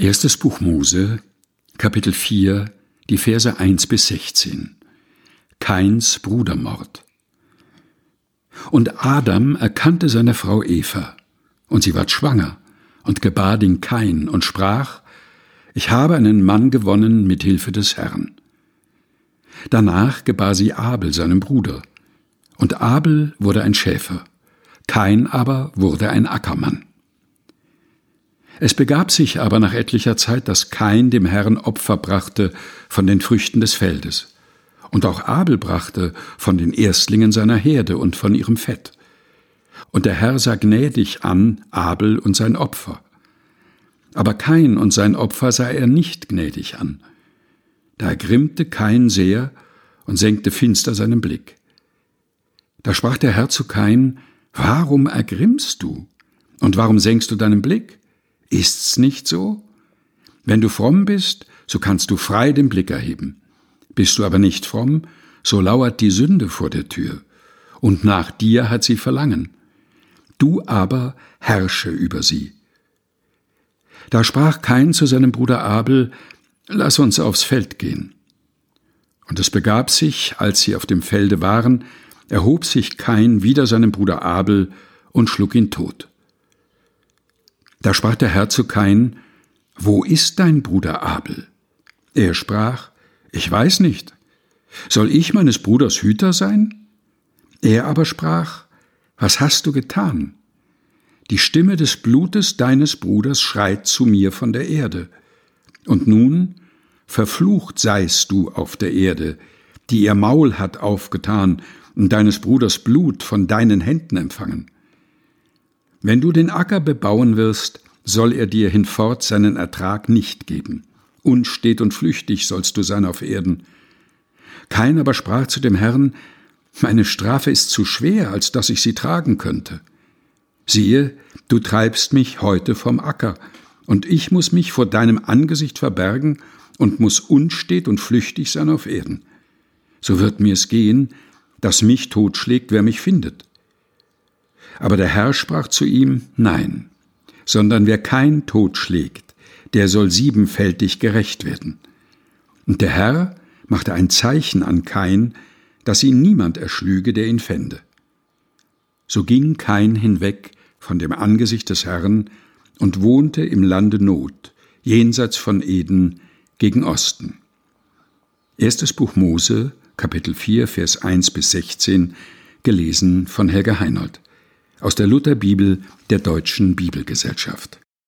Erstes Buch Mose, Kapitel 4, die Verse 1 bis 16. Kains Brudermord. Und Adam erkannte seine Frau Eva, und sie ward schwanger und gebar den Kain und sprach, ich habe einen Mann gewonnen mit Hilfe des Herrn. Danach gebar sie Abel, seinem Bruder, und Abel wurde ein Schäfer, Kain aber wurde ein Ackermann. Es begab sich aber nach etlicher Zeit, dass Kain dem Herrn Opfer brachte von den Früchten des Feldes. Und auch Abel brachte von den Erstlingen seiner Herde und von ihrem Fett. Und der Herr sah gnädig an Abel und sein Opfer. Aber Kain und sein Opfer sah er nicht gnädig an. Da ergrimmte Kain sehr und senkte finster seinen Blick. Da sprach der Herr zu Kain, Warum ergrimmst du? Und warum senkst du deinen Blick? Ist's nicht so? Wenn du fromm bist, so kannst du frei den Blick erheben. Bist du aber nicht fromm, so lauert die Sünde vor der Tür, und nach dir hat sie Verlangen. Du aber herrsche über sie. Da sprach Kain zu seinem Bruder Abel, Lass uns aufs Feld gehen. Und es begab sich, als sie auf dem Felde waren, erhob sich Kain wider seinem Bruder Abel und schlug ihn tot. Da sprach der Herr zu Kain, Wo ist dein Bruder Abel? Er sprach, Ich weiß nicht. Soll ich meines Bruders Hüter sein? Er aber sprach, Was hast du getan? Die Stimme des Blutes deines Bruders schreit zu mir von der Erde. Und nun, verflucht seist du auf der Erde, die ihr Maul hat aufgetan und deines Bruders Blut von deinen Händen empfangen. Wenn du den Acker bebauen wirst, soll er dir hinfort seinen Ertrag nicht geben. Unstet und flüchtig sollst du sein auf Erden. Kein aber sprach zu dem Herrn, meine Strafe ist zu schwer, als dass ich sie tragen könnte. Siehe, du treibst mich heute vom Acker, und ich muss mich vor deinem Angesicht verbergen und muss unstet und flüchtig sein auf Erden. So wird mir's gehen, dass mich totschlägt, wer mich findet. Aber der Herr sprach zu ihm, Nein, sondern wer kein Tod schlägt, der soll siebenfältig gerecht werden. Und der Herr machte ein Zeichen an Kain, dass ihn niemand erschlüge, der ihn fände. So ging Kain hinweg von dem Angesicht des Herrn und wohnte im Lande Not, jenseits von Eden, gegen Osten. Erstes Buch Mose, Kapitel 4, Vers 1 bis 16, gelesen von Helga Heinold aus der Lutherbibel der Deutschen Bibelgesellschaft.